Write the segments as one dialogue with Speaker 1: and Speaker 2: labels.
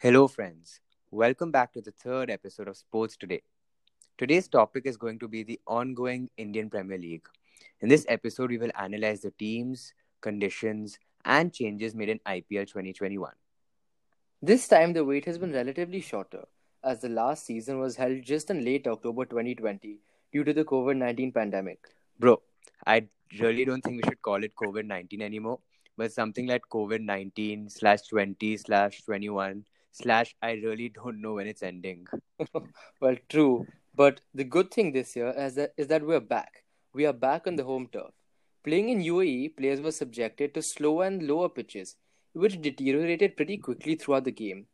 Speaker 1: Hello, friends. Welcome back to the third episode of Sports Today. Today's topic is going to be the ongoing Indian Premier League. In this episode, we will analyze the teams, conditions, and changes made in IPL 2021.
Speaker 2: This time, the wait has been relatively shorter, as the last season was held just in late October 2020 due to the COVID 19 pandemic.
Speaker 1: Bro, I really don't think we should call it COVID 19 anymore, but something like COVID 19 slash 20 slash 21 slash I really don't know when it's ending.
Speaker 2: well, true, but the good thing this year is that, is that we're back. We are back on the home turf. Playing in UAE, players were subjected to slower and lower pitches, which deteriorated pretty quickly throughout the game.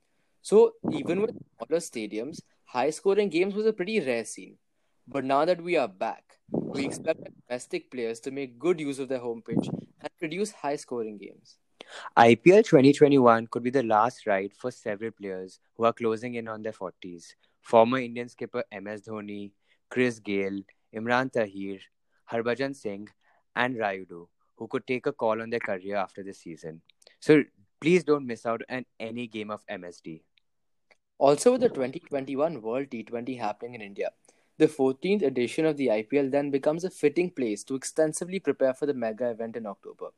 Speaker 2: So, even with smaller stadiums, high scoring games was a pretty rare scene. But now that we are back, we expect domestic players to make good use of their home pitch and produce high scoring games.
Speaker 1: IPL 2021 could be the last ride for several players who are closing in on their 40s. Former Indian skipper MS Dhoni, Chris Gayle, Imran Tahir, Harbhajan Singh, and Rayudu, who could take a call on their career after this season. So please don't miss out on any game of MSD.
Speaker 2: Also, with the 2021 World T20 happening in India, the 14th edition of the IPL then becomes a fitting place to extensively prepare for the mega event in October.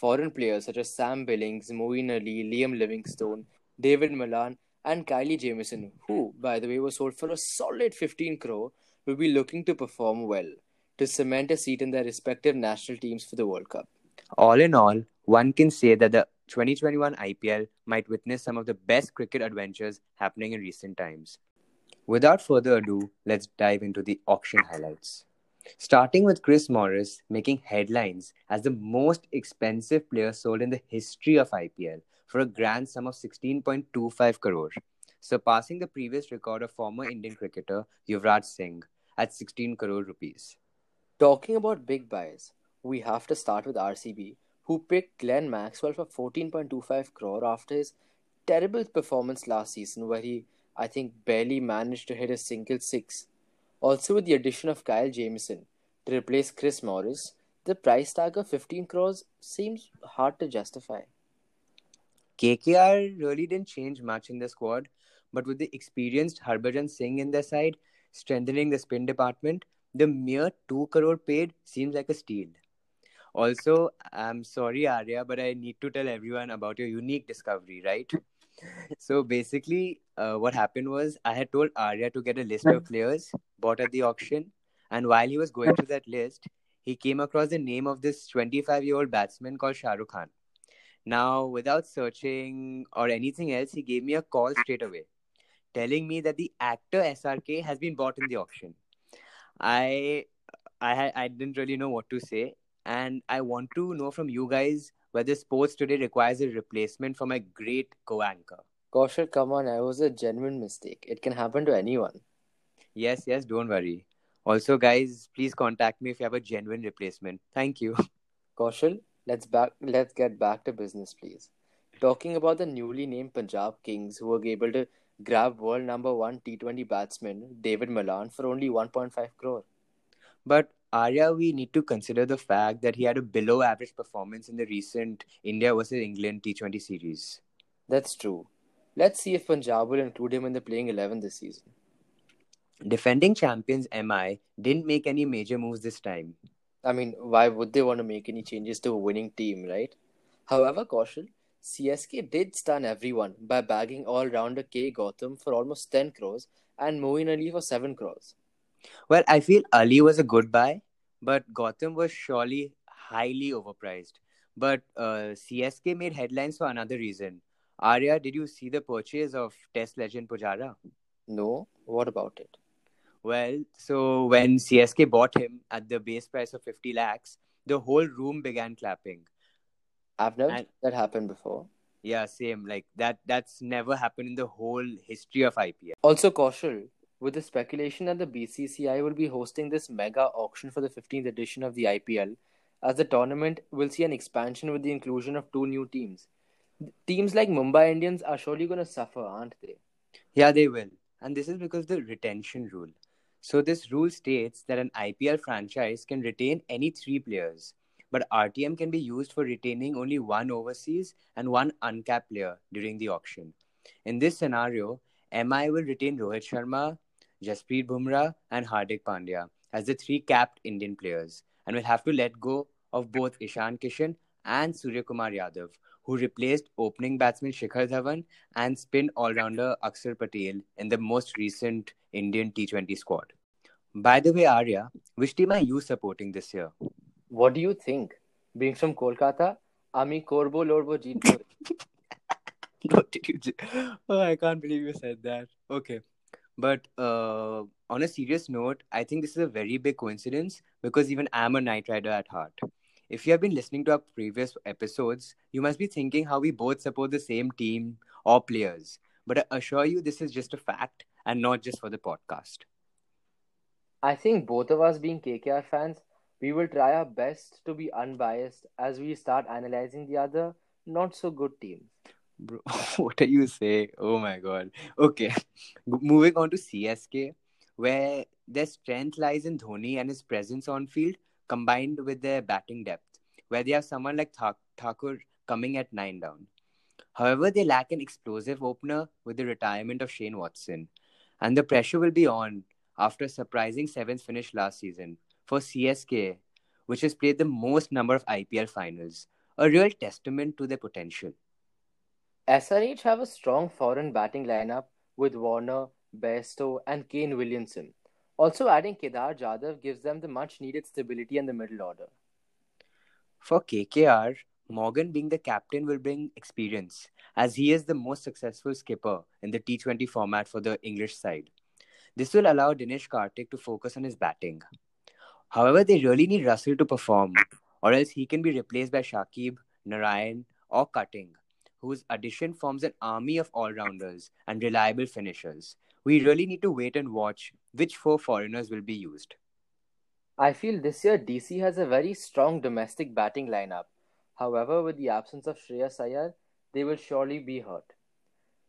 Speaker 2: Foreign players such as Sam Billings, Moeen Ali, Liam Livingstone, David Malan, and Kyle Jamieson, who, by the way, was sold for a solid 15 crore, will be looking to perform well to cement a seat in their respective national teams for the World Cup.
Speaker 1: All in all, one can say that the 2021 IPL might witness some of the best cricket adventures happening in recent times. Without further ado, let's dive into the auction highlights. Starting with Chris Morris making headlines as the most expensive player sold in the history of IPL for a grand sum of 16.25 crore, surpassing the previous record of former Indian cricketer Yuvraj Singh at 16 crore rupees.
Speaker 2: Talking about big buys, we have to start with RCB, who picked Glenn Maxwell for 14.25 crore after his terrible performance last season, where he, I think, barely managed to hit a single six. Also, with the addition of Kyle Jamieson to replace Chris Morris, the price tag of 15 crores seems hard to justify.
Speaker 1: KKR really didn't change much in the squad, but with the experienced Harbhajan Singh in their side, strengthening the spin department, the mere 2 crore paid seems like a steal. Also, I'm sorry, Arya, but I need to tell everyone about your unique discovery, right? So basically, uh, what happened was I had told Arya to get a list of players bought at the auction, and while he was going through that list, he came across the name of this 25 year old batsman called Shahrukh Khan. Now, without searching or anything else, he gave me a call straight away, telling me that the actor SRK has been bought in the auction. I I I didn't really know what to say, and I want to know from you guys whether sports today requires a replacement for my great co-anchor.
Speaker 2: Kaushal, come on, it was a genuine mistake. It can happen to anyone.
Speaker 1: Yes, yes, don't worry. Also, guys, please contact me if you have a genuine replacement. Thank you.
Speaker 2: Kaushal, let's back let's get back to business, please. Talking about the newly named Punjab Kings who were able to grab world number one T20 batsman David Malan for only 1.5 crore.
Speaker 1: But Arya, we need to consider the fact that he had a below average performance in the recent India versus England T20 series.
Speaker 2: That's true. Let's see if Punjab will include him in the playing 11 this season.
Speaker 1: Defending champions MI didn't make any major moves this time.
Speaker 2: I mean, why would they want to make any changes to a winning team, right? However, Kaushal, CSK did stun everyone by bagging all rounder K. Gowtham for almost 10 crores and Moeen Ali for 7 crores.
Speaker 1: Well, I feel Ali was a good buy, but Gowtham was surely highly overpriced. But uh, CSK made headlines for another reason. Arya, did you see the purchase of Test legend Pujara?
Speaker 2: No, what about it?
Speaker 1: Well, so when CSK bought him at the base price of 50 lakhs, the whole room began clapping.
Speaker 2: I've never and, that happened before.
Speaker 1: Yeah, same. Like that that's never happened in the whole history of IPL.
Speaker 2: Also, Kaushal, with the speculation that the BCCI will be hosting this mega auction for the 15th edition of the IPL, as the tournament will see an expansion with the inclusion of two new teams. Teams like Mumbai Indians are surely going to suffer, aren't they?
Speaker 1: Yeah, they will. And this is because the retention rule. So, this rule states that an IPL franchise can retain any three players, but RTM can be used for retaining only one overseas and one uncapped player during the auction. In this scenario, MI will retain Rohit Sharma, Jasprit Bumrah, and Hardik Pandya as the three capped Indian players and will have to let go of both Ishan Kishan and Surya Kumar Yadav, who replaced opening batsman Shikhar Dhawan and spin all-rounder Akshar Patel in the most recent Indian T20 squad. By the way, Arya, which team are you supporting this year?
Speaker 2: What do you think? Being from Kolkata, Ami Korbo Lorbo Jeet
Speaker 1: what did you do? Oh, I can't believe you said that. Okay. But uh, on a serious note, I think this is a very big coincidence because even I'm a Knight Rider at heart. If you have been listening to our previous episodes, you must be thinking how we both support the same team or players. But I assure you, this is just a fact and not just for the podcast.
Speaker 2: I think both of us being KKR fans, we will try our best to be unbiased as we start analyzing the other not so good teams.
Speaker 1: Bro, what are you saying? Oh my god. Okay. Moving on to CSK, where their strength lies in Dhoni and his presence on field combined with their batting depth, where they have someone like Thakur coming at nine down. However, they lack an explosive opener with the retirement of Shane Watson, and the pressure will be on after a surprising seventh finish last season for CSK, which has played the most number of IPL finals, a real testament to their potential.
Speaker 2: SRH have a strong foreign batting lineup with Warner, Bairstow, and Kane Williamson. Also, adding Kedar Jadhav gives them the much needed stability in the middle order.
Speaker 1: For KKR, Morgan being the captain will bring experience, as he is the most successful skipper in the T20 format for the English side. This will allow Dinesh Karthik to focus on his batting. However, they really need Russell to perform, or else he can be replaced by Shakib, Narayan, or Cutting, whose addition forms an army of all rounders and reliable finishers. We really need to wait and watch which four foreigners will be used.
Speaker 2: I feel this year DC has a very strong domestic batting lineup. However, with the absence of Shreyas Iyer, they will surely be hurt.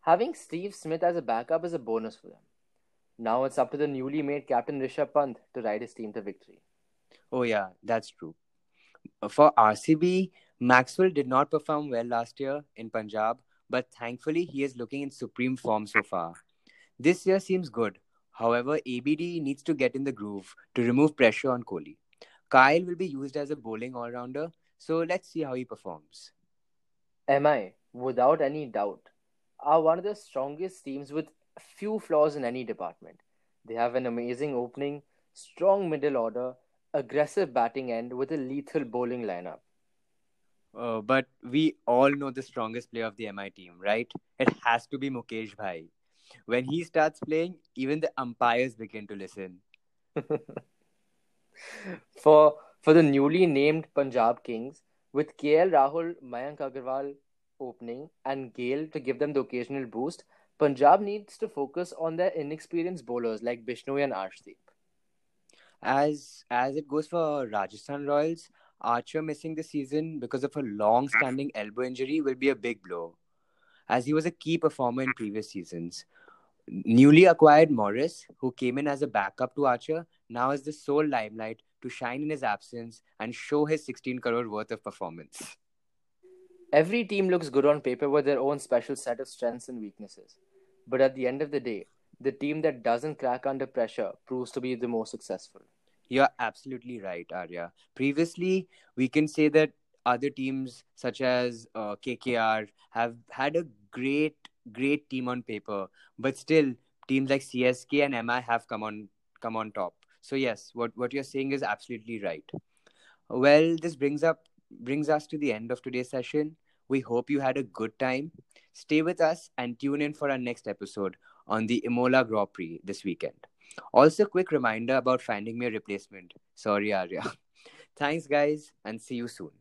Speaker 2: Having Steve Smith as a backup is a bonus for them. Now it's up to the newly made captain Rishabh Pant to ride his team to victory.
Speaker 1: Oh, yeah, that's true. For RCB, Maxwell did not perform well last year in Punjab, but thankfully he is looking in supreme form so far. This year seems good. However, ABD needs to get in the groove to remove pressure on Kohli. Kyle will be used as a bowling all rounder, so let's see how he performs.
Speaker 2: MI, without any doubt, are one of the strongest teams with few flaws in any department. They have an amazing opening, strong middle order, aggressive batting end with a lethal bowling lineup.
Speaker 1: Uh, but we all know the strongest player of the MI team, right? It has to be Mukesh Bhai. When he starts playing, even the umpires begin to listen.
Speaker 2: for for the newly named Punjab Kings, with KL Rahul, Mayank Agarwal opening, and Gayle to give them the occasional boost, Punjab needs to focus on their inexperienced bowlers like Bishnoi and Arshdeep.
Speaker 1: As as it goes for Rajasthan Royals, Archer missing the season because of a long standing elbow injury will be a big blow, as he was a key performer in previous seasons. Newly acquired Morris, who came in as a backup to Archer, now has the sole limelight to shine in his absence and show his 16 crore worth of performance.
Speaker 2: Every team looks good on paper with their own special set of strengths and weaknesses. But at the end of the day, the team that doesn't crack under pressure proves to be the most successful.
Speaker 1: You're absolutely right, Arya. Previously, we can say that other teams such as uh, KKR have had a great, great team on paper, but still teams like CSK and MI have come on come on top. So yes, what what you're saying is absolutely right. Well, this brings up brings us to the end of today's session. We hope you had a good time. Stay with us and tune in for our next episode on the Imola Grand Prix this weekend. Also, quick reminder about finding me a replacement. Sorry, Arya. Thanks, guys, and see you soon.